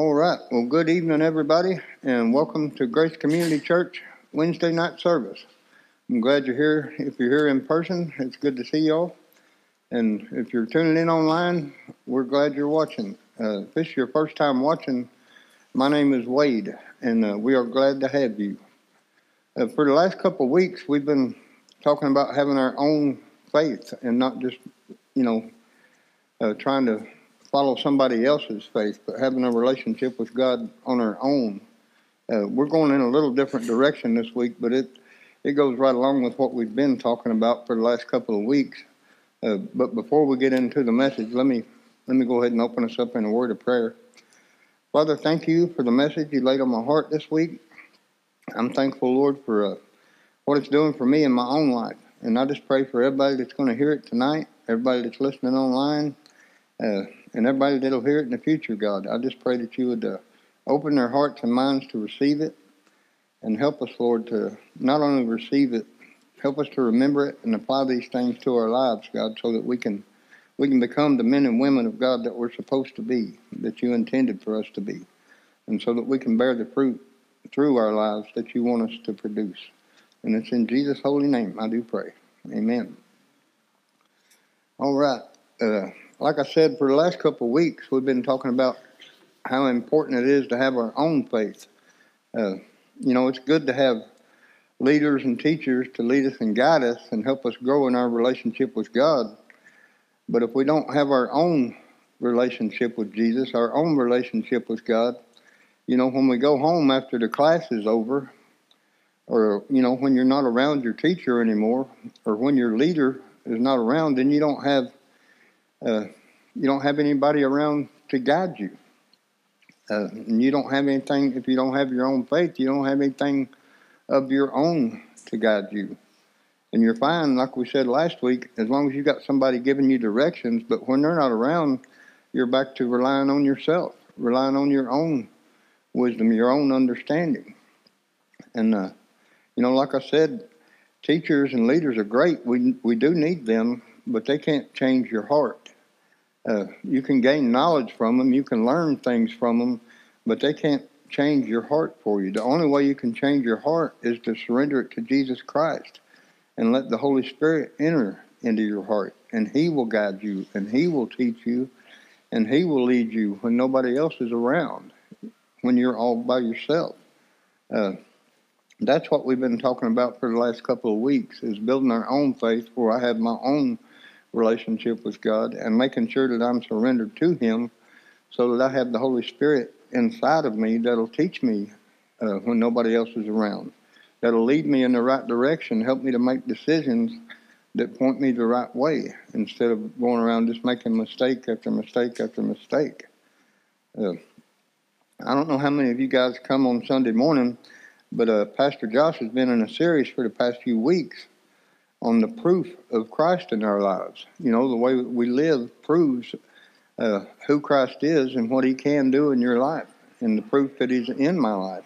All right. Well, good evening, everybody, and welcome to Grace Community Church Wednesday night service. I'm glad you're here. If you're here in person, it's good to see y'all. And if you're tuning in online, we're glad you're watching. Uh, if this is your first time watching, my name is Wade, and uh, we are glad to have you. Uh, for the last couple of weeks, we've been talking about having our own faith and not just, you know, uh, trying to follow somebody else's faith, but having a relationship with God on our own. Uh, we're going in a little different direction this week, but it it goes right along with what we've been talking about for the last couple of weeks. Uh, but before we get into the message, let me let me go ahead and open us up in a word of prayer. Father, thank you for the message you laid on my heart this week. I'm thankful, Lord, for uh, what it's doing for me in my own life. And I just pray for everybody that's going to hear it tonight, everybody that's listening online, uh, and everybody that'll hear it in the future, God. I just pray that you would uh, open their hearts and minds to receive it and help us, Lord, to not only receive it, help us to remember it and apply these things to our lives, God, so that we can we can become the men and women of God that we're supposed to be, that you intended for us to be, and so that we can bear the fruit through our lives that you want us to produce. And it's in Jesus' holy name I do pray. Amen. All right. Uh, like I said, for the last couple of weeks, we've been talking about how important it is to have our own faith. Uh, you know, it's good to have leaders and teachers to lead us and guide us and help us grow in our relationship with God. But if we don't have our own relationship with Jesus, our own relationship with God, you know, when we go home after the class is over, or, you know, when you're not around your teacher anymore, or when your leader is not around, then you don't have uh, you don't have anybody around to guide you. Uh, and you don't have anything, if you don't have your own faith, you don't have anything of your own to guide you. And you're fine, like we said last week, as long as you got somebody giving you directions. But when they're not around, you're back to relying on yourself, relying on your own wisdom, your own understanding. And, uh, you know, like I said, teachers and leaders are great. We, we do need them, but they can't change your heart. Uh, you can gain knowledge from them, you can learn things from them, but they can't change your heart for you. The only way you can change your heart is to surrender it to Jesus Christ and let the Holy Spirit enter into your heart, and He will guide you, and He will teach you, and He will lead you when nobody else is around, when you're all by yourself. Uh, that's what we've been talking about for the last couple of weeks is building our own faith where I have my own relationship with God and making sure that I'm surrendered to Him so that I have the Holy Spirit inside of me that'll teach me uh, when nobody else is around. That'll lead me in the right direction, help me to make decisions that point me the right way instead of going around just making mistake after mistake after mistake. Uh, I don't know how many of you guys come on Sunday morning, but uh, Pastor Josh has been in a series for the past few weeks on the proof of Christ in our lives. You know, the way we live proves uh, who Christ is and what He can do in your life, and the proof that He's in my life.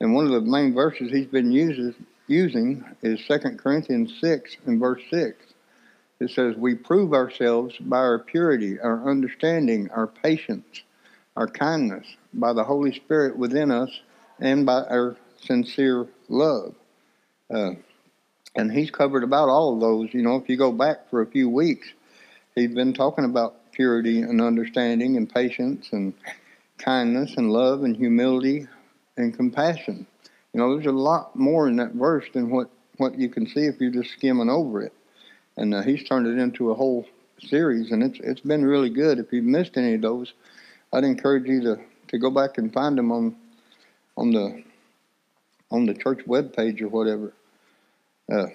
And one of the main verses He's been uses, using is 2 Corinthians 6 and verse 6. It says, We prove ourselves by our purity, our understanding, our patience, our kindness, by the Holy Spirit within us, and by our sincere love. Uh, and he's covered about all of those. You know, if you go back for a few weeks, he's been talking about purity and understanding and patience and kindness and love and humility and compassion. You know, there's a lot more in that verse than what, what you can see if you're just skimming over it. And uh, he's turned it into a whole series, and it's it's been really good. If you've missed any of those, I'd encourage you to, to go back and find them on on the on the church web page or whatever. Uh,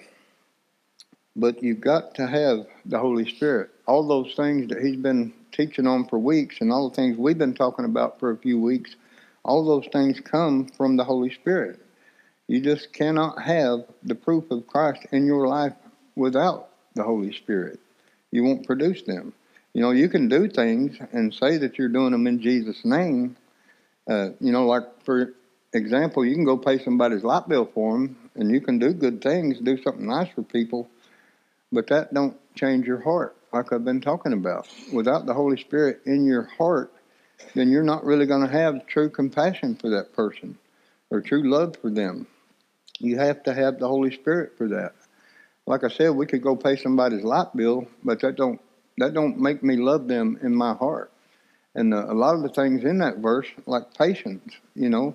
but you've got to have the Holy Spirit. All those things that He's been teaching on for weeks, and all the things we've been talking about for a few weeks, all those things come from the Holy Spirit. You just cannot have the proof of Christ in your life without the Holy Spirit. You won't produce them. You know, you can do things and say that you're doing them in Jesus' name. Uh, you know, like for example, you can go pay somebody's light bill for them, and you can do good things, do something nice for people, but that don't change your heart, like I've been talking about. Without the Holy Spirit in your heart, then you're not really going to have true compassion for that person or true love for them. You have to have the Holy Spirit for that. Like I said, we could go pay somebody's light bill, but that don't that don't make me love them in my heart. And uh, a lot of the things in that verse, like patience, you know,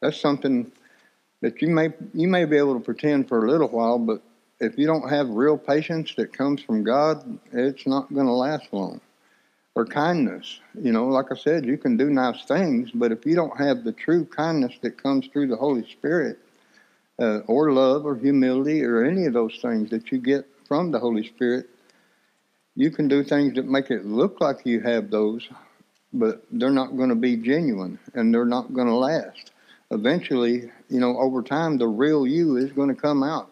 that's something that you may you may be able to pretend for a little while, but if you don't have real patience that comes from God, it's not going to last long. Or kindness, you know, like I said, you can do nice things, but if you don't have the true kindness that comes through the Holy Spirit, uh, or love, or humility, or any of those things that you get from the Holy Spirit, you can do things that make it look like you have those, but they're not going to be genuine and they're not going to last. Eventually, you know, over time, the real you is going to come out.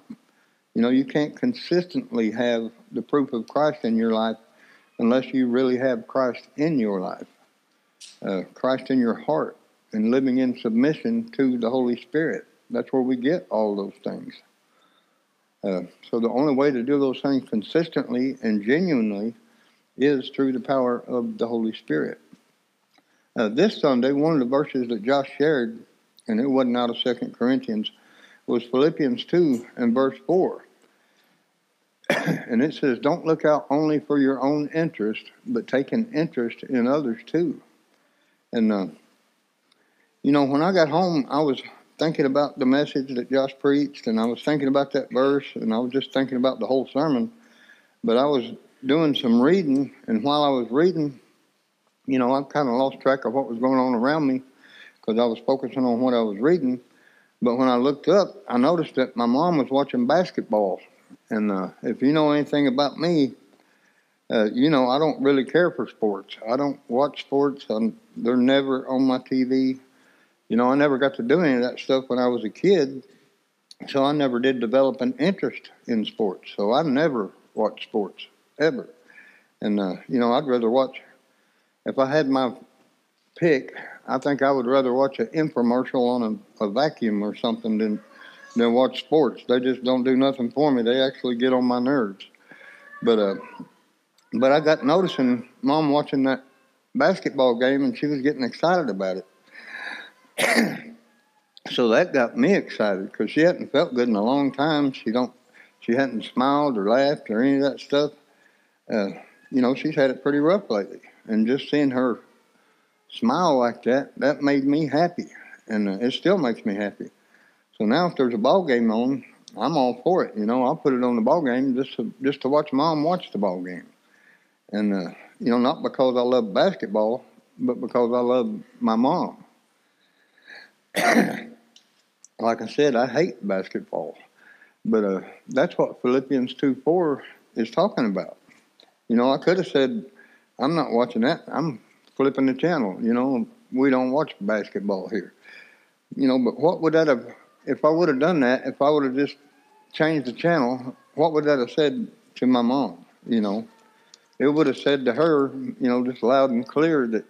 You know, you can't consistently have the proof of Christ in your life unless you really have Christ in your life, uh, Christ in your heart, and living in submission to the Holy Spirit. That's where we get all those things. Uh, so the only way to do those things consistently and genuinely is through the power of the Holy Spirit. Uh, this Sunday, one of the verses that Josh shared, and it wasn't out of Second Corinthians, it was Philippians 2 and verse 4. and it says, Don't look out only for your own interest, but take an interest in others too. And, uh, you know, when I got home, I was thinking about the message that Josh preached, and I was thinking about that verse, and I was just thinking about the whole sermon. But I was doing some reading, and while I was reading, you know, I kind of lost track of what was going on around me because I was focusing on what I was reading. But when I looked up, I noticed that my mom was watching basketball and uh, if you know anything about me, uh, you know I don't really care for sports. I don't watch sports. I'm, they're never on my TV. You know, I never got to do any of that stuff when I was a kid, so I never did develop an interest in sports. So I never watched sports ever. And uh, you know, I'd rather watch. If I had my pick, I think I would rather watch an infomercial on a, a vacuum or something than than watch sports. They just don't do nothing for me. They actually get on my nerves. But uh, but I got noticing mom watching that basketball game, and she was getting excited about it. so that got me excited because she hadn't felt good in a long time. She don't, she hadn't smiled or laughed or any of that stuff. Uh, you know, she's had it pretty rough lately, and just seeing her smile like that, that made me happy, and uh, it still makes me happy. So now, if there's a ball game on, I'm all for it. You know, I'll put it on the ball game just to, just to watch mom watch the ball game, and uh, you know, not because I love basketball, but because I love my mom. like I said, I hate basketball, but uh, that's what Philippians two four is talking about. You know, I could have said, I'm not watching that. I'm flipping the channel. You know, we don't watch basketball here. You know, but what would that have if I would have done that, if I would have just changed the channel, what would that have said to my mom? You know, it would have said to her, you know, just loud and clear that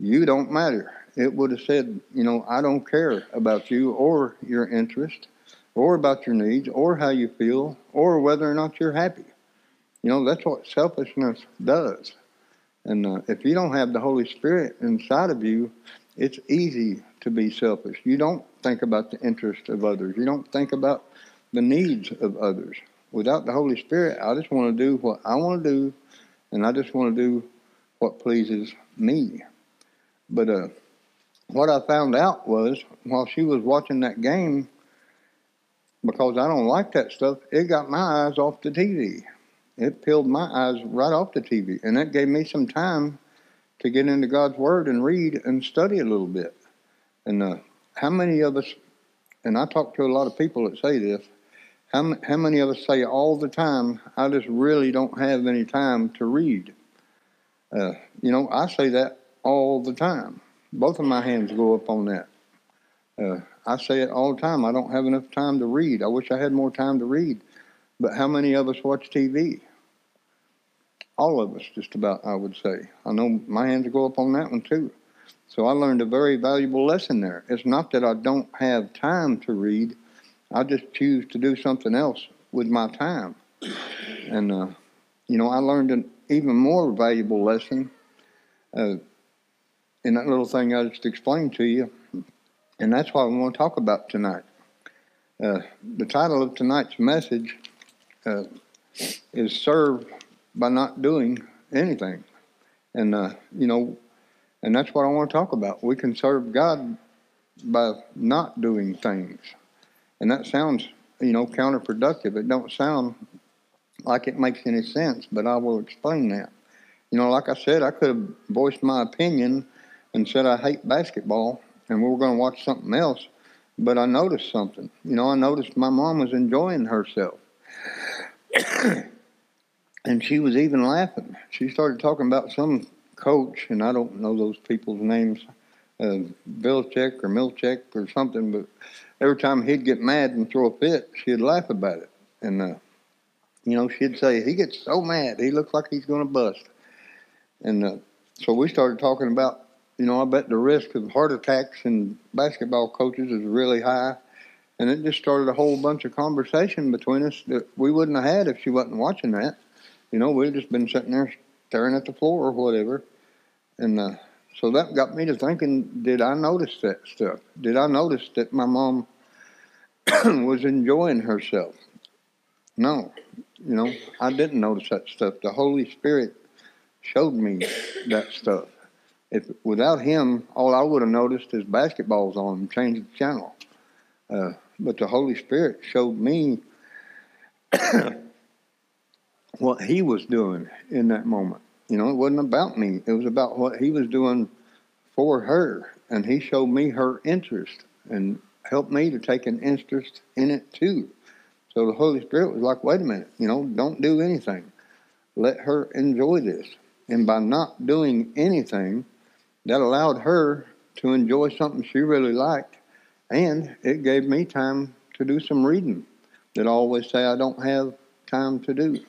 you don't matter. It would have said, you know, I don't care about you or your interest or about your needs or how you feel or whether or not you're happy. You know, that's what selfishness does. And uh, if you don't have the Holy Spirit inside of you, it's easy to be selfish. You don't think about the interest of others. You don't think about the needs of others. Without the Holy Spirit, I just want to do what I want to do, and I just want to do what pleases me. But uh, what I found out was while she was watching that game, because I don't like that stuff, it got my eyes off the TV. It peeled my eyes right off the TV, and that gave me some time to get into God's Word and read and study a little bit. And uh, how many of us, and I talk to a lot of people that say this, how, how many of us say all the time, I just really don't have any time to read? Uh, you know, I say that all the time. Both of my hands go up on that. Uh, I say it all the time. I don't have enough time to read. I wish I had more time to read. But how many of us watch TV? All of us, just about, I would say. I know my hands go up on that one too. So I learned a very valuable lesson there. It's not that I don't have time to read, I just choose to do something else with my time. And, uh, you know, I learned an even more valuable lesson. Uh, in that little thing I just explained to you, and that's what I want to talk about tonight. Uh, the title of tonight's message uh, is served by Not Doing Anything," and uh, you know, and that's what I want to talk about. We can serve God by not doing things, and that sounds, you know, counterproductive. It don't sound like it makes any sense, but I will explain that. You know, like I said, I could have voiced my opinion and said I hate basketball, and we were going to watch something else. But I noticed something. You know, I noticed my mom was enjoying herself. and she was even laughing. She started talking about some coach, and I don't know those people's names, uh, Belichick or Milchek or something, but every time he'd get mad and throw a fit, she'd laugh about it. And, uh, you know, she'd say, he gets so mad, he looks like he's going to bust. And uh, so we started talking about you know, I bet the risk of heart attacks in basketball coaches is really high. And it just started a whole bunch of conversation between us that we wouldn't have had if she wasn't watching that. You know, we'd just been sitting there staring at the floor or whatever. And uh, so that got me to thinking, did I notice that stuff? Did I notice that my mom was enjoying herself? No, you know, I didn't notice that stuff. The Holy Spirit showed me that stuff if without him, all I would have noticed is basketballs on and the channel. Uh, but the Holy Spirit showed me what He was doing in that moment. You know, it wasn't about me. It was about what He was doing for her, and He showed me her interest and helped me to take an interest in it too. So the Holy Spirit was like, "Wait a minute, you know, don't do anything. Let her enjoy this." And by not doing anything, that allowed her to enjoy something she really liked, and it gave me time to do some reading that I always say I don't have time to do.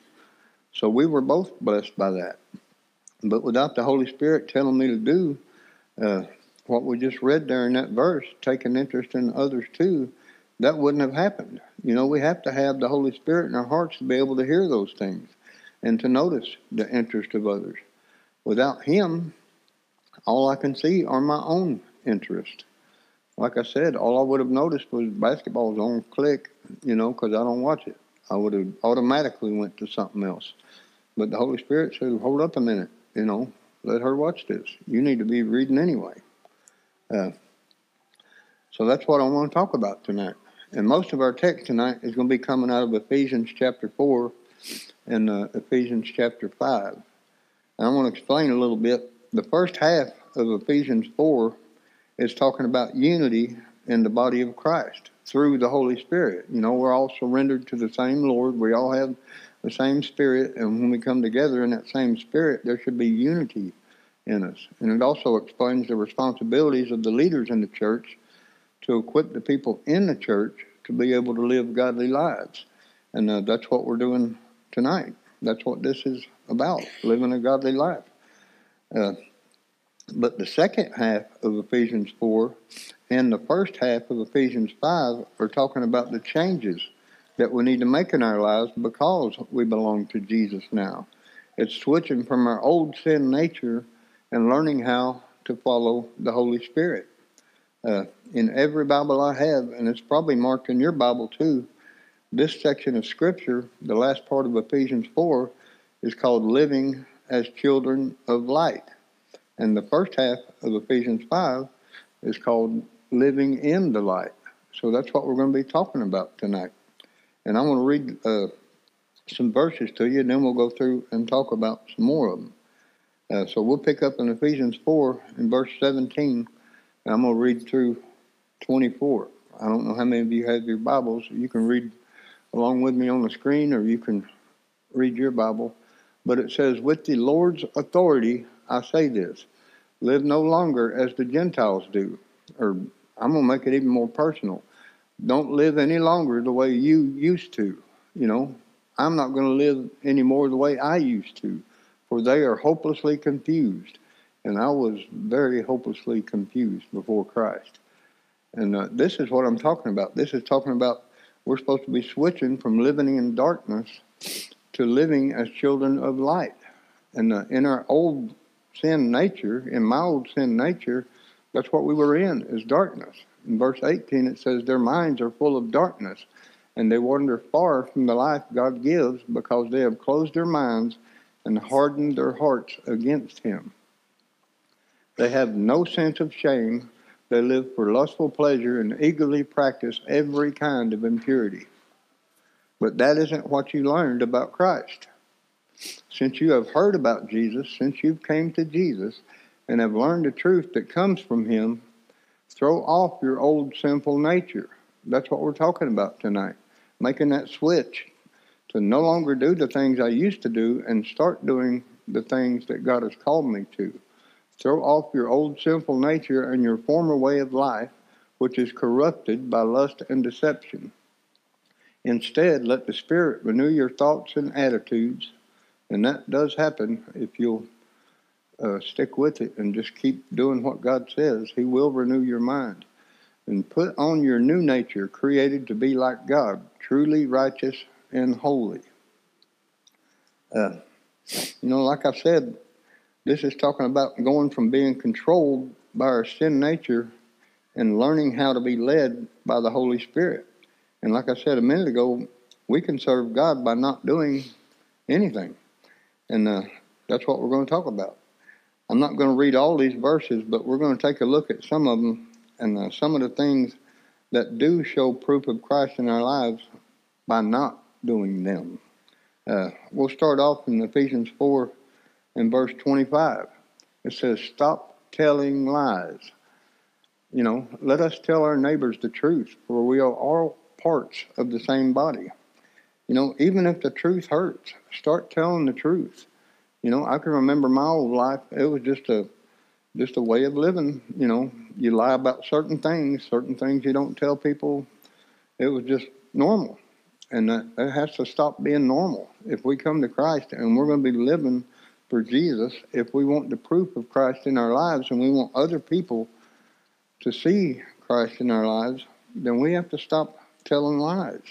So we were both blessed by that. But without the Holy Spirit telling me to do uh, what we just read there in that verse, take an interest in others too, that wouldn't have happened. You know, we have to have the Holy Spirit in our hearts to be able to hear those things and to notice the interest of others. Without Him, all I can see are my own interests. Like I said, all I would have noticed was basketball's on click, you know, because I don't watch it. I would have automatically went to something else. But the Holy Spirit said, hold up a minute, you know, let her watch this. You need to be reading anyway. Uh, so that's what I want to talk about tonight. And most of our text tonight is going to be coming out of Ephesians chapter 4 and uh, Ephesians chapter 5. And I want to explain a little bit the first half of Ephesians 4 is talking about unity in the body of Christ through the Holy Spirit. You know, we're all surrendered to the same Lord. We all have the same Spirit. And when we come together in that same Spirit, there should be unity in us. And it also explains the responsibilities of the leaders in the church to equip the people in the church to be able to live godly lives. And uh, that's what we're doing tonight. That's what this is about, living a godly life. Uh, but the second half of Ephesians 4 and the first half of Ephesians 5 are talking about the changes that we need to make in our lives because we belong to Jesus now. It's switching from our old sin nature and learning how to follow the Holy Spirit. Uh, in every Bible I have, and it's probably marked in your Bible too, this section of Scripture, the last part of Ephesians 4, is called Living as children of light. And the first half of Ephesians 5 is called living in the light. So that's what we're going to be talking about tonight. And I'm going to read uh, some verses to you, and then we'll go through and talk about some more of them. Uh, so we'll pick up in Ephesians 4 in verse 17, and I'm going to read through 24. I don't know how many of you have your Bibles. You can read along with me on the screen, or you can read your Bible but it says, With the Lord's authority, I say this live no longer as the Gentiles do. Or I'm going to make it even more personal. Don't live any longer the way you used to. You know, I'm not going to live anymore the way I used to, for they are hopelessly confused. And I was very hopelessly confused before Christ. And uh, this is what I'm talking about. This is talking about we're supposed to be switching from living in darkness to living as children of light. And uh, in our old sin nature, in my old sin nature, that's what we were in, is darkness. In verse 18, it says, Their minds are full of darkness, and they wander far from the life God gives because they have closed their minds and hardened their hearts against Him. They have no sense of shame. They live for lustful pleasure and eagerly practice every kind of impurity. But that isn't what you learned about Christ. Since you have heard about Jesus, since you've came to Jesus and have learned the truth that comes from him, throw off your old sinful nature. That's what we're talking about tonight. Making that switch to no longer do the things I used to do and start doing the things that God has called me to. Throw off your old sinful nature and your former way of life, which is corrupted by lust and deception. Instead, let the Spirit renew your thoughts and attitudes, and that does happen if you'll uh, stick with it and just keep doing what God says. He will renew your mind. And put on your new nature, created to be like God, truly righteous and holy. Uh, you know, like I said, this is talking about going from being controlled by our sin nature and learning how to be led by the Holy Spirit. And like I said a minute ago, we can serve God by not doing anything. And uh, that's what we're going to talk about. I'm not going to read all these verses, but we're going to take a look at some of them and uh, some of the things that do show proof of Christ in our lives by not doing them. Uh, we'll start off in Ephesians 4 and verse 25. It says, Stop telling lies. You know, let us tell our neighbors the truth, for we are all parts of the same body. You know, even if the truth hurts, start telling the truth. You know, I can remember my old life. It was just a just a way of living. You know, you lie about certain things, certain things you don't tell people. It was just normal, and that has to stop being normal. If we come to Christ and we're going to be living for Jesus, if we want the proof of Christ in our lives, and we want other people to see Christ in our lives, then we have to stop telling lies.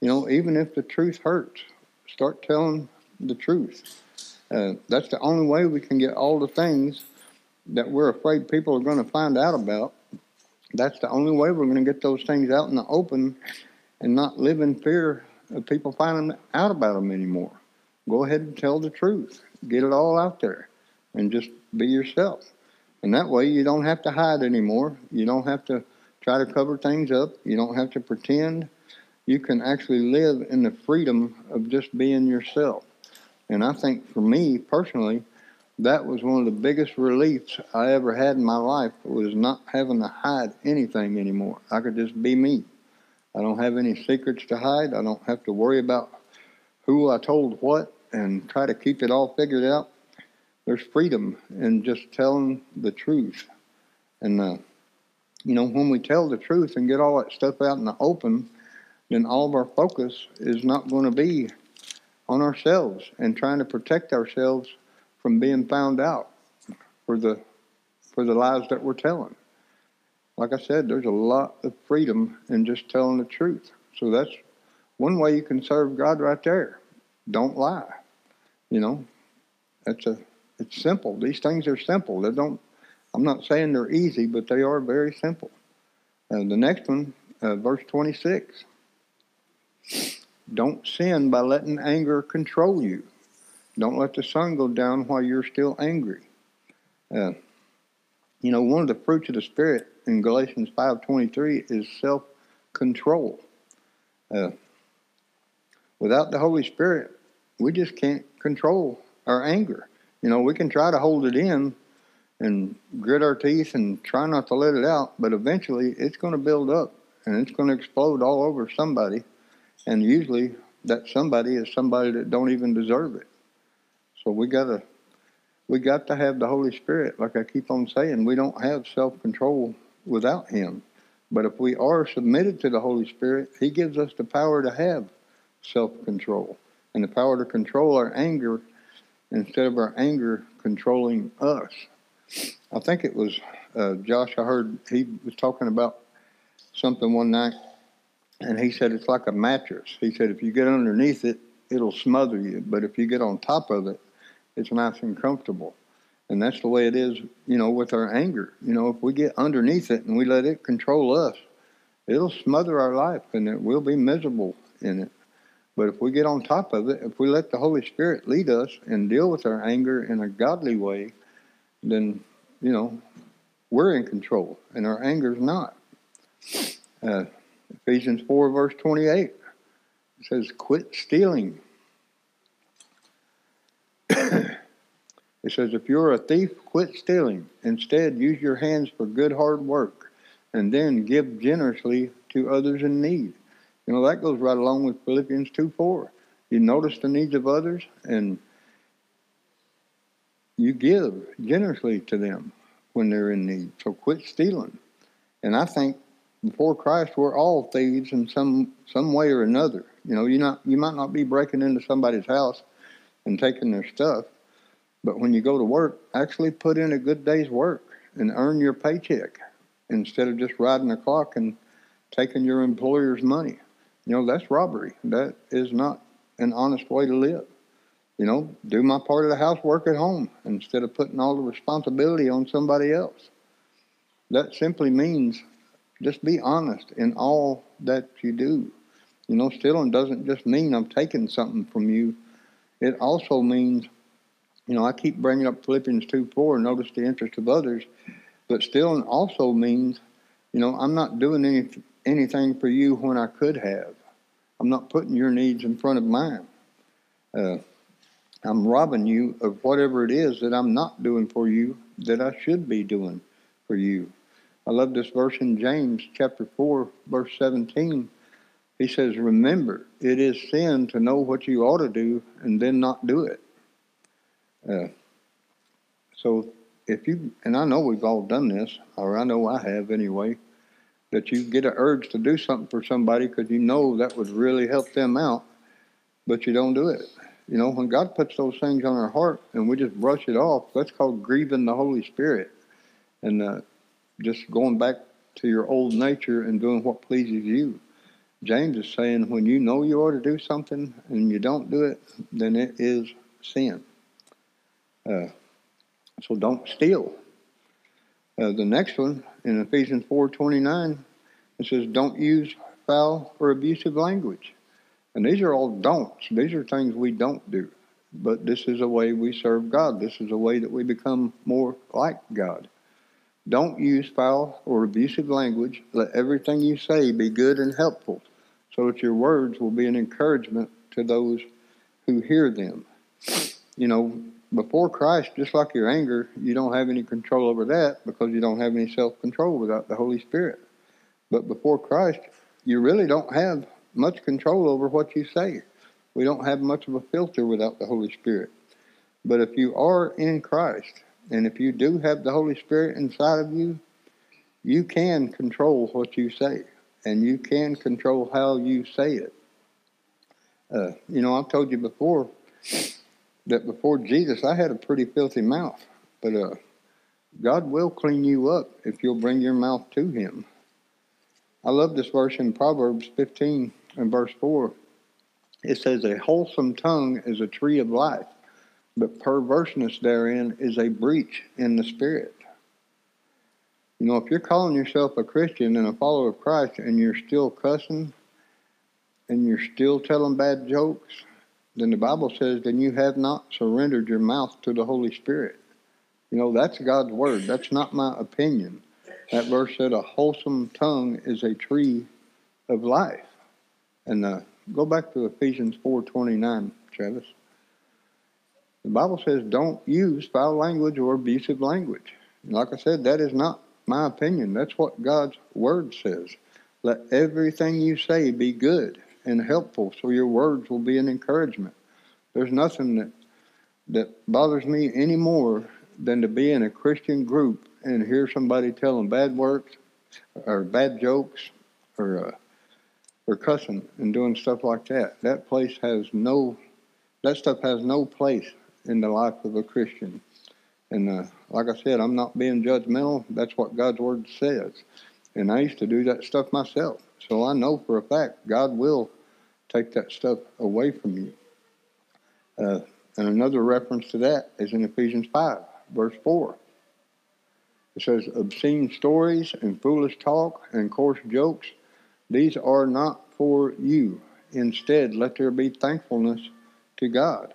You know, even if the truth hurts, start telling the truth. Uh, that's the only way we can get all the things that we're afraid people are going to find out about. That's the only way we're going to get those things out in the open and not live in fear of people finding out about them anymore. Go ahead and tell the truth. Get it all out there and just be yourself. And that way you don't have to hide anymore. You don't have to try to cover things up. You don't have to pretend. You can actually live in the freedom of just being yourself. And I think for me personally, that was one of the biggest reliefs I ever had in my life was not having to hide anything anymore. I could just be me. I don't have any secrets to hide. I don't have to worry about who I told what and try to keep it all figured out. There's freedom in just telling the truth. And uh, you know, when we tell the truth and get all that stuff out in the open, then all of our focus is not going to be on ourselves and trying to protect ourselves from being found out for the for the lies that we're telling. Like I said, there's a lot of freedom in just telling the truth. So that's one way you can serve God right there. Don't lie. You know, that's a it's simple. These things are simple. They don't I'm not saying they're easy, but they are very simple. Uh, the next one, uh, verse 26. Don't sin by letting anger control you. Don't let the sun go down while you're still angry. Uh, you know, one of the fruits of the Spirit in Galatians 5.23 is self-control. Uh, without the Holy Spirit, we just can't control our anger. You know, we can try to hold it in, and grit our teeth and try not to let it out, but eventually it's going to build up and it's going to explode all over somebody. And usually that somebody is somebody that don't even deserve it. So we got to we got to have the Holy Spirit. Like I keep on saying, we don't have self-control without him. But if we are submitted to the Holy Spirit, he gives us the power to have self-control and the power to control our anger instead of our anger controlling us. I think it was uh, Josh. I heard he was talking about something one night, and he said it's like a mattress. He said if you get underneath it, it'll smother you, but if you get on top of it, it's nice and comfortable. And that's the way it is, you know, with our anger. You know, if we get underneath it and we let it control us, it'll smother our life and it will be miserable in it. But if we get on top of it, if we let the Holy Spirit lead us and deal with our anger in a godly way, then, you know, we're in control and our anger's not. Uh, Ephesians 4, verse 28 it says, Quit stealing. it says, If you're a thief, quit stealing. Instead, use your hands for good hard work and then give generously to others in need. You know, that goes right along with Philippians 2 4. You notice the needs of others and you give generously to them when they're in need. So quit stealing. And I think before Christ, we're all thieves in some some way or another. You know, you not you might not be breaking into somebody's house and taking their stuff, but when you go to work, actually put in a good day's work and earn your paycheck instead of just riding the clock and taking your employer's money. You know, that's robbery. That is not an honest way to live. You know, do my part of the housework at home instead of putting all the responsibility on somebody else. That simply means just be honest in all that you do. You know, stealing doesn't just mean I'm taking something from you. It also means, you know, I keep bringing up Philippians 2 4, notice the interest of others, but stealing also means, you know, I'm not doing any, anything for you when I could have. I'm not putting your needs in front of mine. Uh, I'm robbing you of whatever it is that I'm not doing for you that I should be doing for you. I love this verse in James chapter 4, verse 17. He says, Remember, it is sin to know what you ought to do and then not do it. Uh, so if you, and I know we've all done this, or I know I have anyway, that you get an urge to do something for somebody because you know that would really help them out, but you don't do it. You know, when God puts those things on our heart and we just brush it off, that's called grieving the Holy Spirit. And uh, just going back to your old nature and doing what pleases you. James is saying when you know you ought to do something and you don't do it, then it is sin. Uh, so don't steal. Uh, the next one in Ephesians 4:29, it says, "Don't use foul or abusive language." And these are all don'ts. These are things we don't do. But this is a way we serve God. This is a way that we become more like God. Don't use foul or abusive language. Let everything you say be good and helpful, so that your words will be an encouragement to those who hear them. You know, before Christ, just like your anger, you don't have any control over that because you don't have any self control without the Holy Spirit. But before Christ, you really don't have much control over what you say. We don't have much of a filter without the Holy Spirit. But if you are in Christ, and if you do have the Holy Spirit inside of you, you can control what you say, and you can control how you say it. Uh, you know, I've told you before that before Jesus, I had a pretty filthy mouth, but uh, God will clean you up if you'll bring your mouth to Him. I love this verse in Proverbs 15 and verse 4. It says, A wholesome tongue is a tree of life but perverseness therein is a breach in the spirit. You know, if you're calling yourself a Christian and a follower of Christ and you're still cussing and you're still telling bad jokes, then the Bible says, then you have not surrendered your mouth to the Holy Spirit. You know, that's God's word. That's not my opinion. That verse said, a wholesome tongue is a tree of life. And uh, go back to Ephesians 4.29, Travis. The Bible says don't use foul language or abusive language. like I said, that is not my opinion. That's what God's word says. Let everything you say be good and helpful so your words will be an encouragement. There's nothing that that bothers me any more than to be in a Christian group and hear somebody telling bad words or bad jokes or uh, or cussing and doing stuff like that. That place has no that stuff has no place in the life of a Christian. And uh, like I said, I'm not being judgmental. That's what God's Word says. And I used to do that stuff myself. So I know for a fact God will take that stuff away from you. Uh, and another reference to that is in Ephesians 5, verse 4. It says, obscene stories and foolish talk and coarse jokes, these are not for you. Instead, let there be thankfulness to God.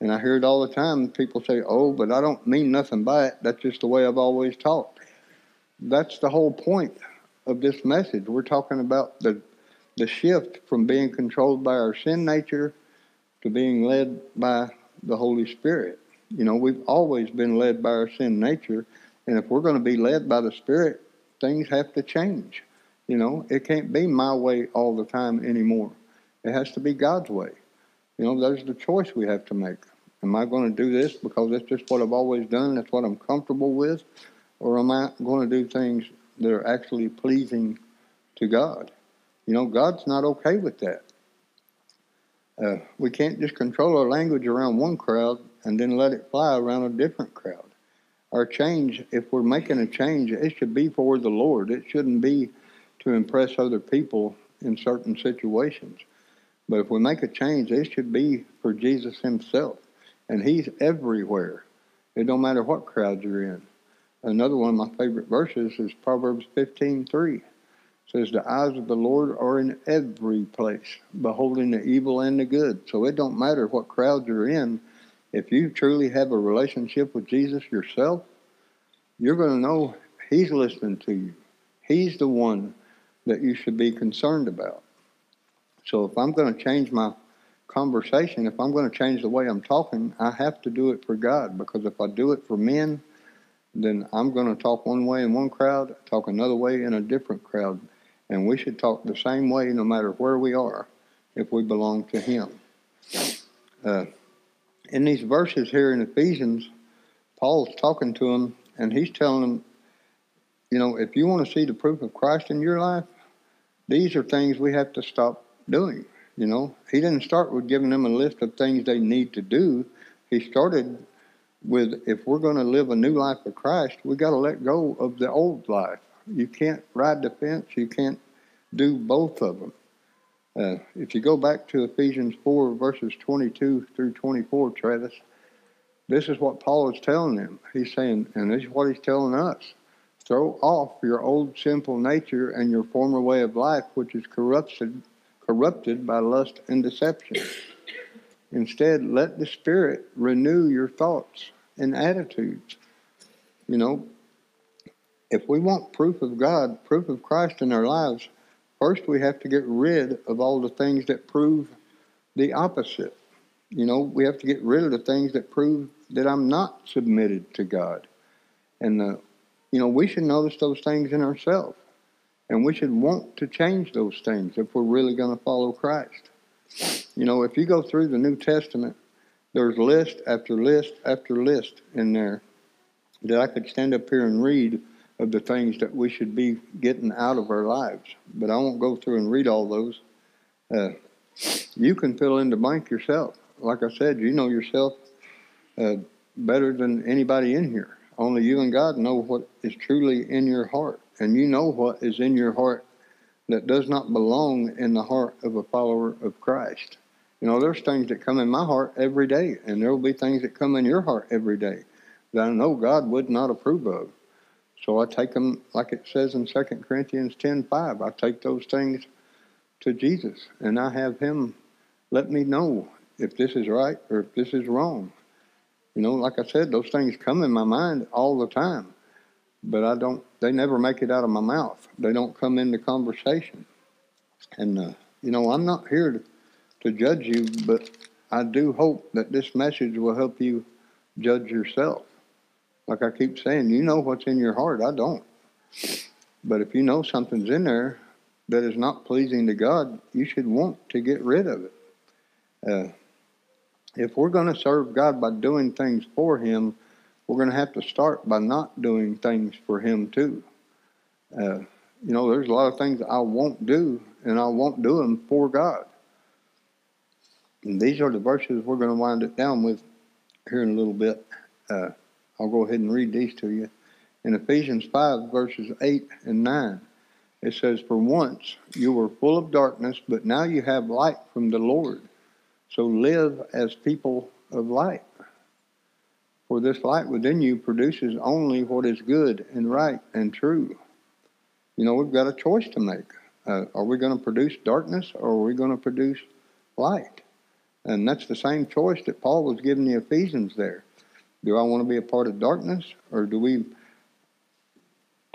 And I hear it all the time. People say, oh, but I don't mean nothing by it. That's just the way I've always talked. That's the whole point of this message. We're talking about the, the shift from being controlled by our sin nature to being led by the Holy Spirit. You know, we've always been led by our sin nature, and if we're going to be led by the Spirit, things have to change. You know, it can't be my way all the time anymore. It has to be God's way. You know, there's the choice we have to make. Am I going to do this because that's just what I've always done, that's what I'm comfortable with? Or am I going to do things that are actually pleasing to God? You know, God's not okay with that. Uh, we can't just control our language around one crowd and then let it fly around a different crowd. Our change, if we're making a change, it should be for the Lord. It shouldn't be to impress other people in certain situations. But if we make a change, it should be for Jesus Himself. And He's everywhere. It don't matter what crowd you're in. Another one of my favorite verses is Proverbs 15:3 says the eyes of the Lord are in every place, beholding the evil and the good. So it don't matter what crowd you're in. If you truly have a relationship with Jesus yourself, you're going to know He's listening to you. He's the one that you should be concerned about. So if I'm going to change my conversation, if I'm going to change the way I'm talking, I have to do it for God because if I do it for men, then I'm going to talk one way in one crowd, talk another way in a different crowd. And we should talk the same way no matter where we are if we belong to Him. Uh, in these verses here in Ephesians, Paul's talking to them and he's telling them, you know, if you want to see the proof of Christ in your life, these are things we have to stop doing. You know, he didn't start with giving them a list of things they need to do. He started with if we're going to live a new life for Christ, we got to let go of the old life. You can't ride the fence. You can't do both of them. Uh, if you go back to Ephesians 4, verses 22 through 24, Travis, this is what Paul is telling them. He's saying, and this is what he's telling us throw off your old sinful nature and your former way of life, which is corrupted, corrupted by lust and deception. Instead, let the Spirit renew your thoughts and attitudes. You know, if we want proof of God, proof of Christ in our lives, first we have to get rid of all the things that prove the opposite. You know, we have to get rid of the things that prove that I'm not submitted to God. And, uh, you know, we should notice those things in ourselves. And we should want to change those things if we're really going to follow Christ. You know, if you go through the New Testament, there's list after list after list in there that I could stand up here and read of the things that we should be getting out of our lives. But I won't go through and read all those. Uh, you can fill in the blank yourself. Like I said, you know yourself uh, better than anybody in here. Only you and God know what is truly in your heart. And you know what is in your heart that does not belong in the heart of a follower of Christ. You know, there's things that come in my heart every day, and there will be things that come in your heart every day that I know God would not approve of. So I take them, like it says in 2 Corinthians 10.5, I take those things to Jesus, and I have him let me know if this is right or if this is wrong. You know, like I said, those things come in my mind all the time, but I don't, they never make it out of my mouth. They don't come into conversation. And, uh, you know, I'm not here to, to judge you, but I do hope that this message will help you judge yourself. Like I keep saying, you know what's in your heart. I don't. But if you know something's in there that is not pleasing to God, you should want to get rid of it. Uh, if we're going to serve God by doing things for Him, we're going to have to start by not doing things for Him too. Uh, you know, there's a lot of things I won't do, and I won't do them for God. And these are the verses we're going to wind it down with here in a little bit. Uh, I'll go ahead and read these to you. In Ephesians 5, verses 8 and 9, it says, For once you were full of darkness, but now you have light from the Lord. So live as people of light. For this light within you produces only what is good and right and true. You know, we've got a choice to make. Uh, are we going to produce darkness or are we going to produce light? And that's the same choice that Paul was giving the Ephesians there. Do I want to be a part of darkness or do we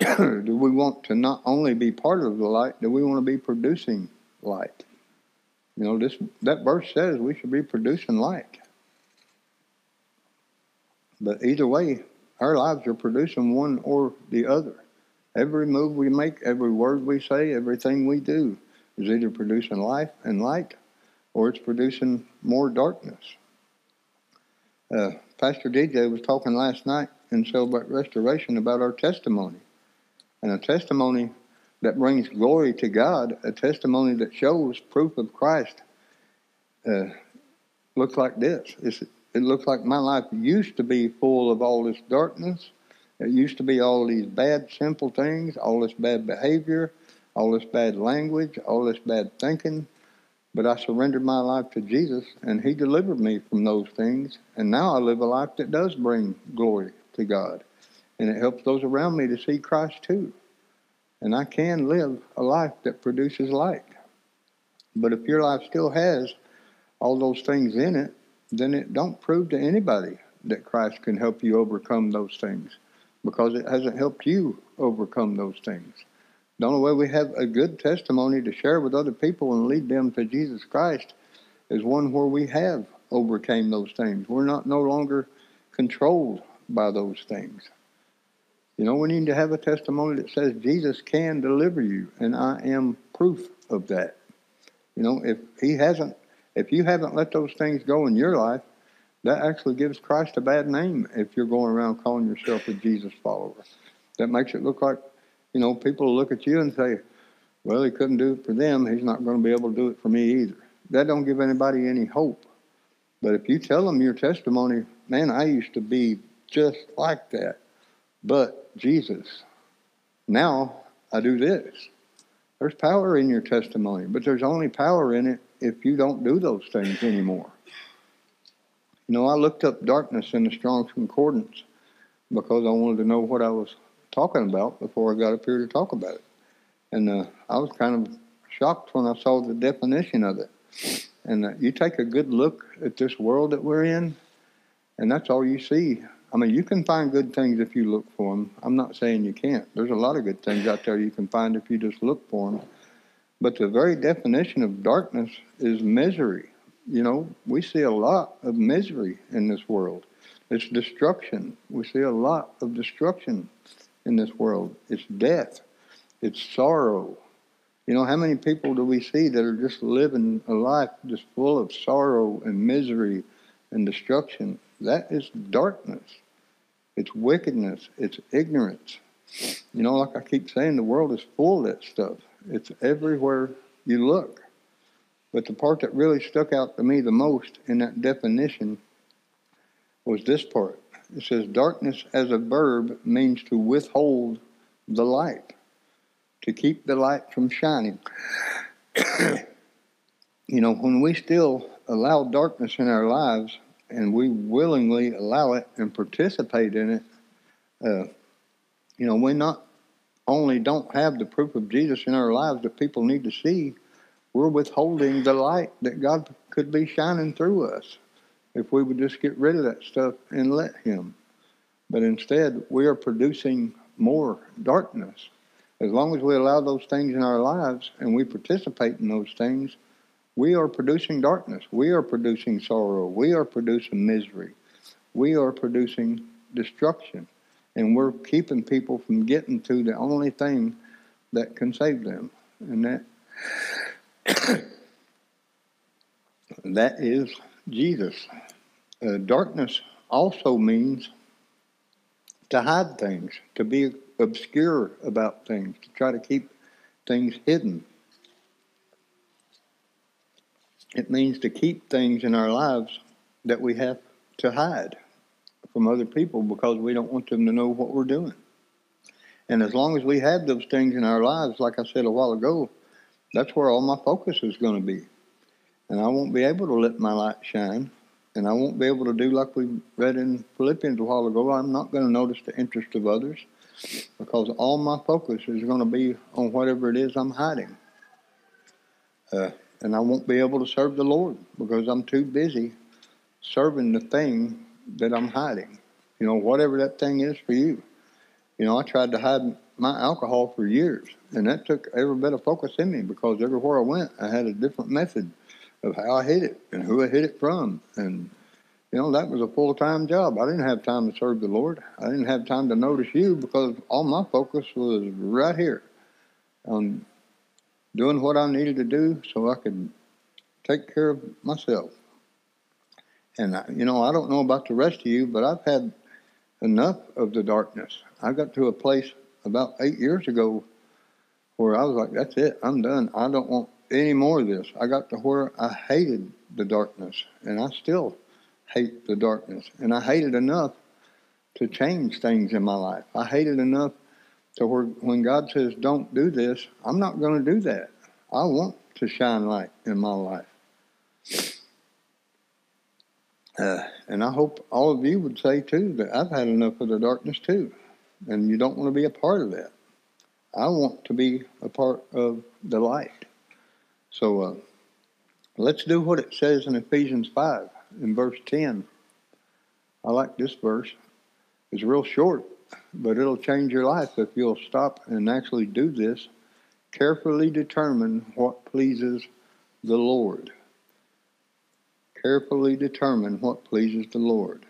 do we want to not only be part of the light, do we want to be producing light? You know, this that verse says we should be producing light. But either way, our lives are producing one or the other. Every move we make, every word we say, everything we do is either producing life and light or it's producing more darkness. Uh, Pastor DJ was talking last night in Celebrate Restoration about our testimony. And a testimony that brings glory to God, a testimony that shows proof of Christ, uh, looks like this. It's, it looks like my life used to be full of all this darkness. It used to be all these bad, simple things, all this bad behavior, all this bad language, all this bad thinking. But I surrendered my life to Jesus, and He delivered me from those things. And now I live a life that does bring glory to God. And it helps those around me to see Christ too. And I can live a life that produces light. But if your life still has all those things in it, then it don't prove to anybody that Christ can help you overcome those things because it hasn't helped you overcome those things. The only way we have a good testimony to share with other people and lead them to Jesus Christ is one where we have overcame those things. We're not no longer controlled by those things. You know, we need to have a testimony that says Jesus can deliver you, and I am proof of that. You know, if he hasn't if you haven't let those things go in your life, that actually gives Christ a bad name if you're going around calling yourself a Jesus follower. That makes it look like, you know, people look at you and say, well, he couldn't do it for them. He's not going to be able to do it for me either. That don't give anybody any hope. But if you tell them your testimony, man, I used to be just like that. But Jesus, now I do this. There's power in your testimony, but there's only power in it if you don't do those things anymore. You know, I looked up darkness in the Strong's Concordance because I wanted to know what I was talking about before I got up here to talk about it. And uh, I was kind of shocked when I saw the definition of it. And uh, you take a good look at this world that we're in, and that's all you see. I mean, you can find good things if you look for them. I'm not saying you can't. There's a lot of good things out there you can find if you just look for them. But the very definition of darkness is misery. You know, we see a lot of misery in this world. It's destruction. We see a lot of destruction in this world. It's death. It's sorrow. You know, how many people do we see that are just living a life just full of sorrow and misery and destruction? That is darkness. It's wickedness. It's ignorance. You know, like I keep saying, the world is full of that stuff. It's everywhere you look. But the part that really stuck out to me the most in that definition was this part. It says, darkness as a verb means to withhold the light, to keep the light from shining. you know, when we still allow darkness in our lives and we willingly allow it and participate in it, uh, you know, we're not only don't have the proof of Jesus in our lives that people need to see, we're withholding the light that God could be shining through us if we would just get rid of that stuff and let Him. But instead, we are producing more darkness. As long as we allow those things in our lives and we participate in those things, we are producing darkness. We are producing sorrow. We are producing misery. We are producing destruction and we're keeping people from getting to the only thing that can save them, and that that is Jesus. Uh, darkness also means to hide things, to be obscure about things, to try to keep things hidden. It means to keep things in our lives that we have to hide from other people because we don't want them to know what we're doing. And as long as we have those things in our lives, like I said a while ago, that's where all my focus is going to be. And I won't be able to let my light shine and I won't be able to do like we read in Philippians a while ago. I'm not going to notice the interest of others because all my focus is going to be on whatever it is I'm hiding. Uh, and I won't be able to serve the Lord because I'm too busy serving the thing that I'm hiding. You know, whatever that thing is for you. You know, I tried to hide my alcohol for years, and that took every bit of focus in me because everywhere I went, I had a different method of how I hid it and who I hid it from. And, you know, that was a full time job. I didn't have time to serve the Lord. I didn't have time to notice you because all my focus was right here on doing what I needed to do so I could take care of myself. And, I, you know, I don't know about the rest of you, but I've had enough of the darkness. I got to a place about eight years ago where I was like, that's it, I'm done. I don't want any more of this. I got to where I hated the darkness, and I still hate the darkness. And I hated enough to change things in my life. I hated enough to where when God says, don't do this, I'm not going to do that. I want to shine light in my life. Uh, and I hope all of you would say too that I've had enough of the darkness too. And you don't want to be a part of that. I want to be a part of the light. So uh, let's do what it says in Ephesians 5 in verse 10. I like this verse. It's real short, but it'll change your life if you'll stop and actually do this. Carefully determine what pleases the Lord. Carefully determine what pleases the Lord.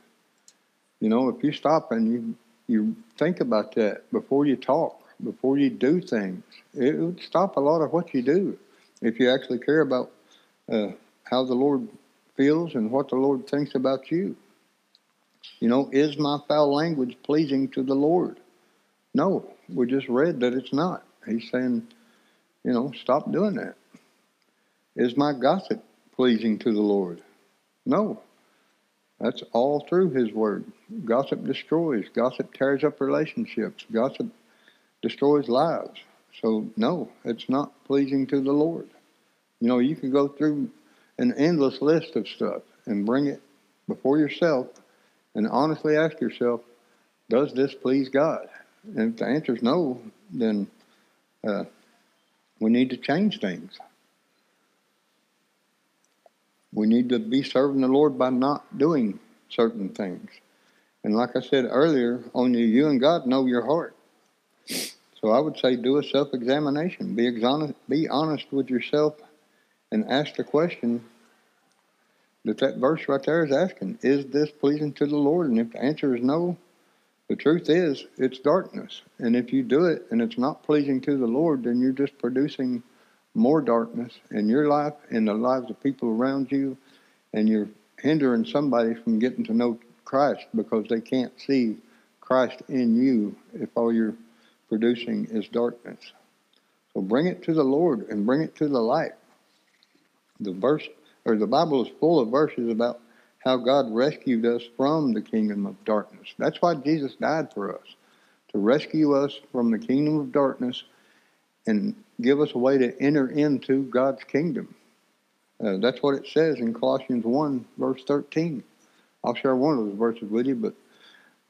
You know, if you stop and you you think about that before you talk, before you do things, it would stop a lot of what you do if you actually care about uh, how the Lord feels and what the Lord thinks about you. You know, is my foul language pleasing to the Lord? No, we just read that it's not. He's saying, you know, stop doing that. Is my gossip pleasing to the Lord? No. That's all through His Word. Gossip destroys, gossip tears up relationships, gossip destroys lives. So, no, it's not pleasing to the Lord. You know, you can go through an endless list of stuff and bring it before yourself and honestly ask yourself, does this please God? And if the answer is no, then uh, we need to change things. We need to be serving the Lord by not doing certain things. And like I said earlier, only you and God know your heart. So I would say do a self examination. Be, exon- be honest with yourself and ask the question that that verse right there is asking Is this pleasing to the Lord? And if the answer is no, the truth is it's darkness. And if you do it and it's not pleasing to the Lord, then you're just producing more darkness in your life, in the lives of people around you, and you're hindering somebody from getting to know Christ because they can't see Christ in you if all you're producing is darkness. So bring it to the Lord and bring it to the light. The verse or the Bible is full of verses about how God rescued us from the kingdom of darkness. That's why Jesus died for us, to rescue us from the kingdom of darkness and give us a way to enter into God's kingdom. Uh, that's what it says in Colossians 1, verse 13. I'll share one of those verses with you, but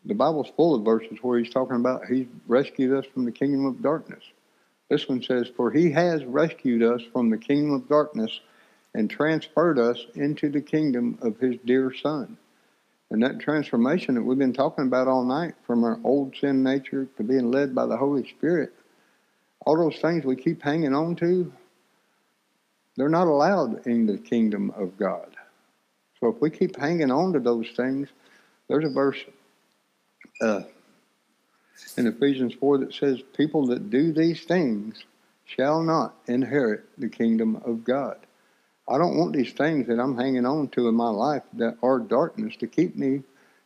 the Bible's full of verses where he's talking about he's rescued us from the kingdom of darkness. This one says, For he has rescued us from the kingdom of darkness and transferred us into the kingdom of his dear Son. And that transformation that we've been talking about all night from our old sin nature to being led by the Holy Spirit, all those things we keep hanging on to, they're not allowed in the kingdom of God. So if we keep hanging on to those things, there's a verse uh, in Ephesians 4 that says, People that do these things shall not inherit the kingdom of God. I don't want these things that I'm hanging on to in my life that are darkness to keep me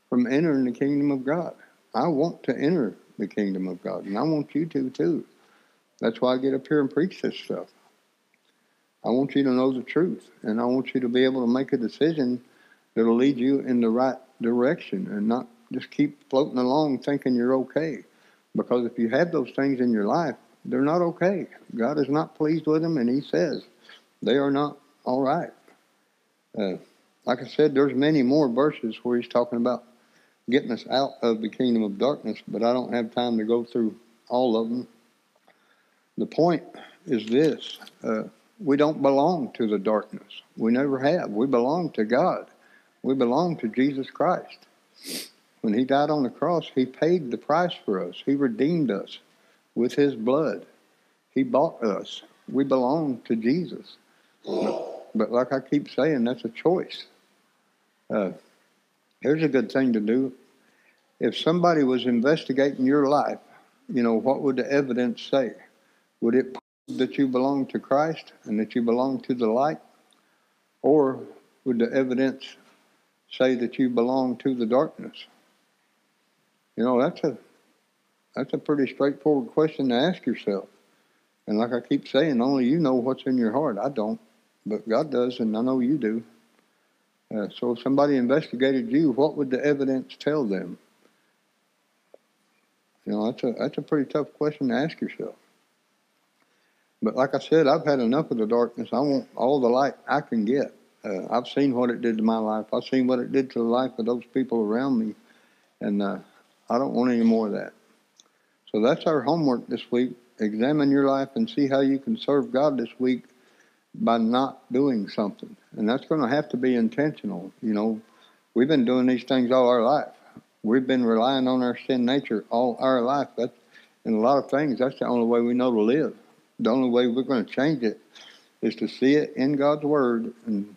from entering the kingdom of God. I want to enter the kingdom of God, and I want you to too. That's why I get up here and preach this stuff. I want you to know the truth, and I want you to be able to make a decision that'll lead you in the right direction and not just keep floating along thinking you're okay. Because if you have those things in your life, they're not okay. God is not pleased with them, and He says they are not all right. Uh, like I said, there's many more verses where he's talking about getting us out of the kingdom of darkness, but I don't have time to go through all of them. The point is this uh, we don't belong to the darkness. We never have. We belong to God. We belong to Jesus Christ. When he died on the cross, he paid the price for us. He redeemed us with his blood. He bought us. We belong to Jesus. But, but like I keep saying, that's a choice. Uh, here's a good thing to do. If somebody was investigating your life, you know, what would the evidence say? Would it prove that you belong to Christ and that you belong to the light? Or would the evidence say that you belong to the darkness? You know, that's a that's a pretty straightforward question to ask yourself. And like I keep saying, only you know what's in your heart. I don't, but God does, and I know you do. Uh, so if somebody investigated you, what would the evidence tell them? You know, that's a that's a pretty tough question to ask yourself. But like I said, I've had enough of the darkness. I want all the light I can get. Uh, I've seen what it did to my life. I've seen what it did to the life of those people around me, and uh, I don't want any more of that. So that's our homework this week. Examine your life and see how you can serve God this week by not doing something. And that's going to have to be intentional. You know, we've been doing these things all our life. We've been relying on our sin nature all our life. That's, in a lot of things, that's the only way we know to live. The only way we're going to change it is to see it in God's Word and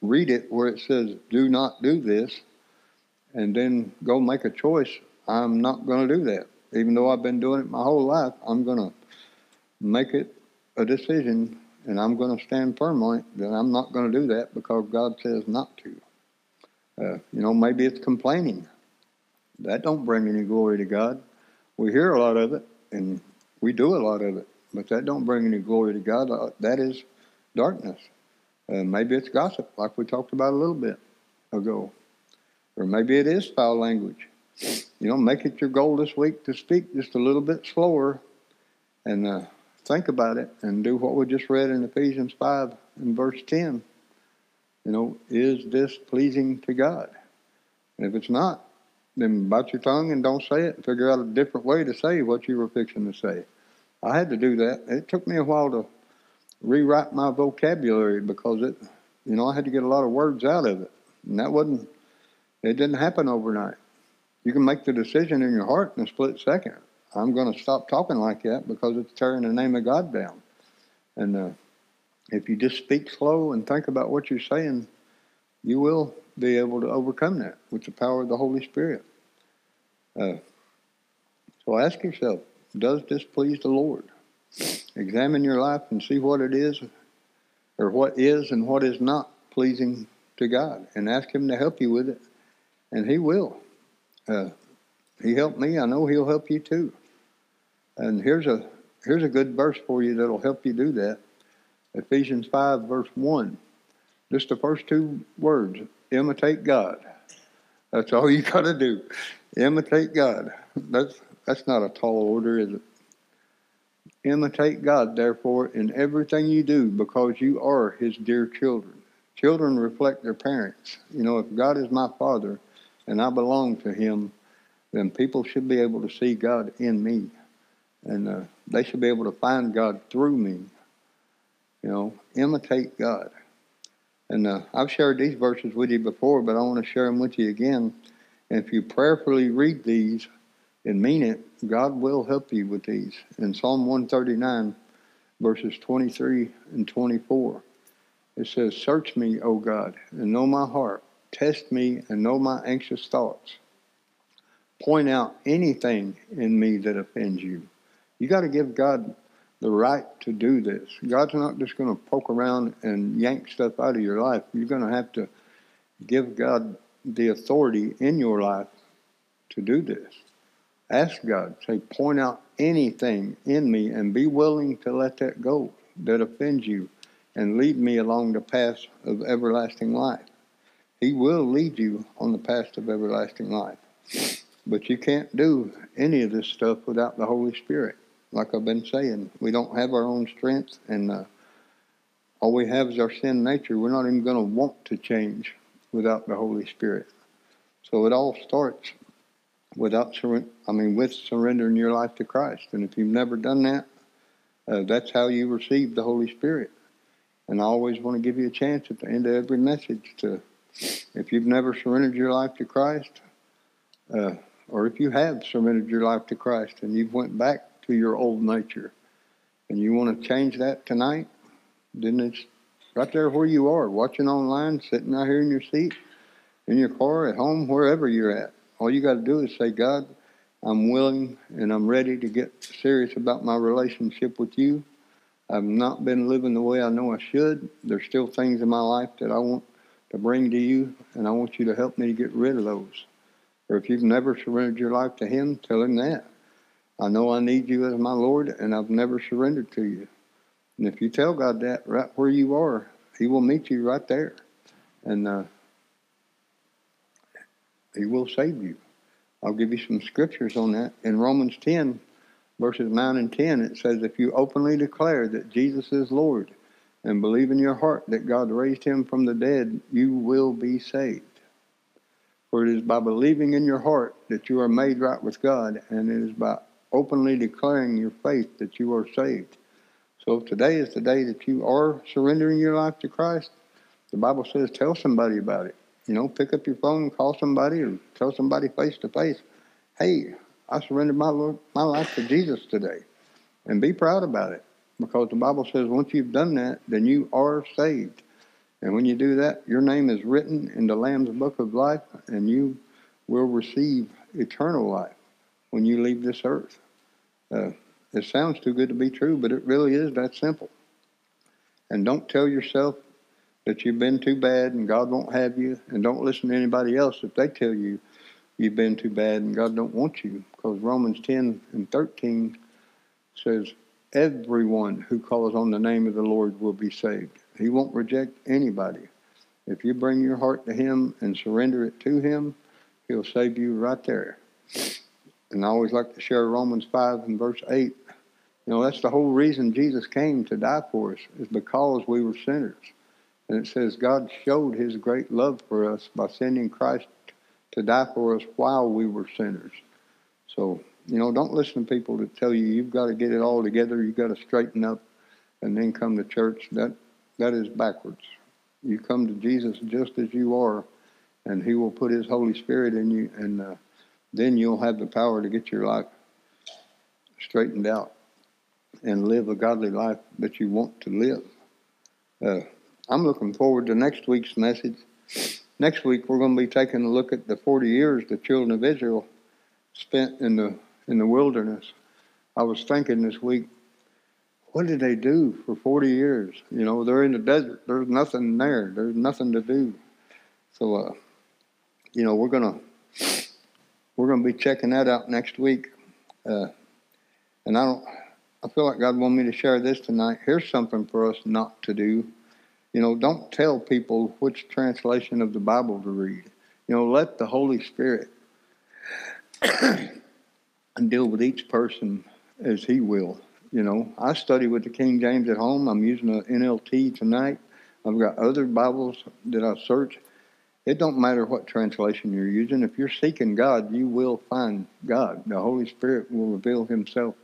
read it where it says, do not do this, and then go make a choice. I'm not going to do that. Even though I've been doing it my whole life, I'm going to make it a decision and I'm going to stand firm on it that I'm not going to do that because God says not to. Uh, you know, maybe it's complaining. That don't bring any glory to God. We hear a lot of it and we do a lot of it, but that don't bring any glory to God. Uh, that is darkness. Uh, maybe it's gossip, like we talked about a little bit ago, or maybe it is foul language. You know, make it your goal this week to speak just a little bit slower, and uh, think about it and do what we just read in Ephesians 5 and verse 10. You know, is this pleasing to God? And if it's not, then bite your tongue and don't say it figure out a different way to say what you were fixing to say. I had to do that. It took me a while to rewrite my vocabulary because it, you know, I had to get a lot of words out of it. And that wasn't, it didn't happen overnight. You can make the decision in your heart in a split second. I'm going to stop talking like that because it's tearing the name of God down. And uh, if you just speak slow and think about what you're saying, you will be able to overcome that with the power of the Holy Spirit. Uh, so ask yourself, does this please the Lord? Examine your life and see what it is, or what is and what is not pleasing to God, and ask Him to help you with it, and He will. Uh, he helped me. I know He'll help you too. And here's a here's a good verse for you that'll help you do that. Ephesians 5, verse 1. Just the first two words imitate God. That's all you got to do. Imitate God. That's, that's not a tall order, is it? Imitate God, therefore, in everything you do because you are His dear children. Children reflect their parents. You know, if God is my Father and I belong to Him, then people should be able to see God in me and uh, they should be able to find God through me. You know, imitate God. And uh, I've shared these verses with you before, but I want to share them with you again. And if you prayerfully read these and mean it, God will help you with these. In Psalm 139, verses 23 and 24, it says, Search me, O God, and know my heart. Test me and know my anxious thoughts. Point out anything in me that offends you you got to give God the right to do this. God's not just going to poke around and yank stuff out of your life. You're going to have to give God the authority in your life to do this. Ask God, say, point out anything in me and be willing to let that go that offends you and lead me along the path of everlasting life. He will lead you on the path of everlasting life. But you can't do any of this stuff without the Holy Spirit like I've been saying, we don't have our own strength, and uh, all we have is our sin nature. We're not even going to want to change without the Holy Spirit. So it all starts without surrender. I mean, with surrendering your life to Christ. And if you've never done that, uh, that's how you receive the Holy Spirit. And I always want to give you a chance at the end of every message to, if you've never surrendered your life to Christ, uh, or if you have surrendered your life to Christ and you've went back to your old nature, and you want to change that tonight, then it's right there where you are, watching online, sitting out here in your seat, in your car, at home, wherever you're at. All you got to do is say, God, I'm willing and I'm ready to get serious about my relationship with you. I've not been living the way I know I should. There's still things in my life that I want to bring to you, and I want you to help me to get rid of those. Or if you've never surrendered your life to Him, tell Him that. I know I need you as my Lord, and I've never surrendered to you. And if you tell God that right where you are, He will meet you right there. And uh, He will save you. I'll give you some scriptures on that. In Romans 10, verses 9 and 10, it says, If you openly declare that Jesus is Lord and believe in your heart that God raised him from the dead, you will be saved. For it is by believing in your heart that you are made right with God, and it is by openly declaring your faith that you are saved. So if today is the day that you are surrendering your life to Christ, the Bible says tell somebody about it. You know, pick up your phone call somebody or tell somebody face to face, hey, I surrendered my, Lord, my life to Jesus today. And be proud about it because the Bible says once you've done that, then you are saved. And when you do that, your name is written in the Lamb's book of life and you will receive eternal life when you leave this earth. Uh, it sounds too good to be true, but it really is that simple. And don't tell yourself that you've been too bad and God won't have you, and don't listen to anybody else if they tell you you've been too bad and God don't want you. Because Romans 10 and 13 says, Everyone who calls on the name of the Lord will be saved. He won't reject anybody. If you bring your heart to Him and surrender it to Him, He'll save you right there. And I always like to share Romans 5 and verse 8. You know, that's the whole reason Jesus came to die for us, is because we were sinners. And it says God showed his great love for us by sending Christ to die for us while we were sinners. So, you know, don't listen to people that tell you you've got to get it all together, you've got to straighten up and then come to church. That that is backwards. You come to Jesus just as you are, and He will put His Holy Spirit in you, and uh, then you'll have the power to get your life straightened out and live a godly life that you want to live. Uh, I'm looking forward to next week's message. Next week, we're going to be taking a look at the 40 years the children of Israel spent in the in the wilderness. I was thinking this week, what did they do for 40 years? You know, they're in the desert. There's nothing there. There's nothing to do. So, uh, you know, we're gonna we're gonna be checking that out next week. Uh, and I don't. I feel like God wanted me to share this tonight. Here's something for us not to do. You know, don't tell people which translation of the Bible to read. You know, let the Holy Spirit and deal with each person as He will. You know, I study with the King James at home. I'm using an NLT tonight. I've got other Bibles that I search. It don't matter what translation you're using. If you're seeking God, you will find God. The Holy Spirit will reveal Himself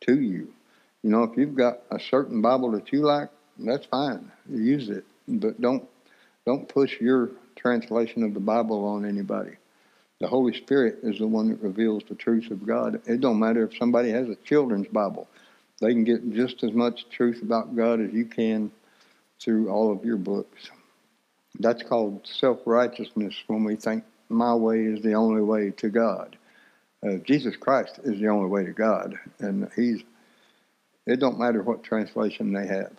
to you. You know, if you've got a certain Bible that you like, that's fine. Use it, but don't don't push your translation of the Bible on anybody. The Holy Spirit is the one that reveals the truth of God. It don't matter if somebody has a children's Bible; they can get just as much truth about God as you can through all of your books. That's called self righteousness when we think my way is the only way to God. Uh, Jesus Christ is the only way to God, and He's. It don't matter what translation they have.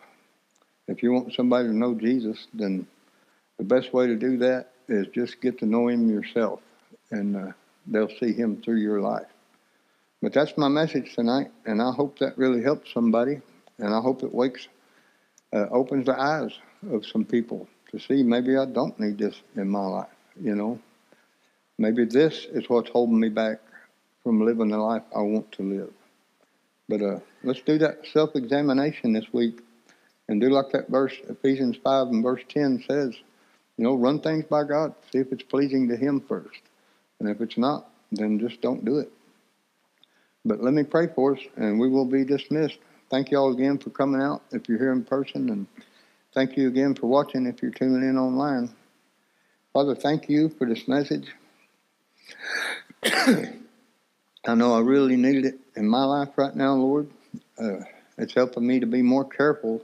If you want somebody to know Jesus, then the best way to do that is just get to know him yourself, and uh, they'll see him through your life. But that's my message tonight, and I hope that really helps somebody, and I hope it wakes, uh, opens the eyes of some people to see maybe I don't need this in my life, you know. Maybe this is what's holding me back from living the life I want to live. But uh, let's do that self examination this week and do like that verse, Ephesians 5 and verse 10 says, you know, run things by God. See if it's pleasing to Him first. And if it's not, then just don't do it. But let me pray for us, and we will be dismissed. Thank you all again for coming out if you're here in person, and thank you again for watching if you're tuning in online. Father, thank you for this message. I know I really need it in my life right now, Lord. Uh, it's helping me to be more careful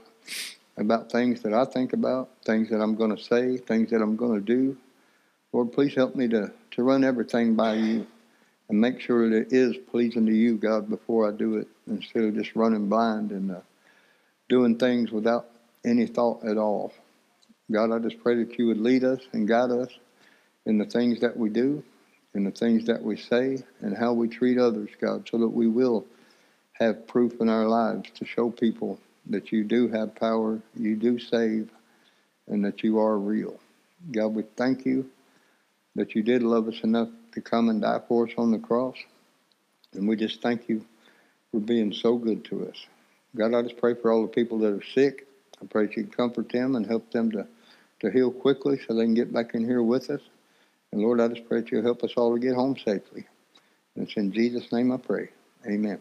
about things that I think about, things that I'm going to say, things that I'm going to do. Lord, please help me to, to run everything by you and make sure that it is pleasing to you, God, before I do it, instead of just running blind and uh, doing things without any thought at all. God, I just pray that you would lead us and guide us in the things that we do, in the things that we say, and how we treat others, God, so that we will have proof in our lives to show people that you do have power, you do save, and that you are real. God, we thank you that you did love us enough to come and die for us on the cross. And we just thank you for being so good to us. God, I just pray for all the people that are sick. I pray that you comfort them and help them to, to heal quickly so they can get back in here with us. And Lord, I just pray that you'll help us all to get home safely. And it's in Jesus' name I pray. Amen.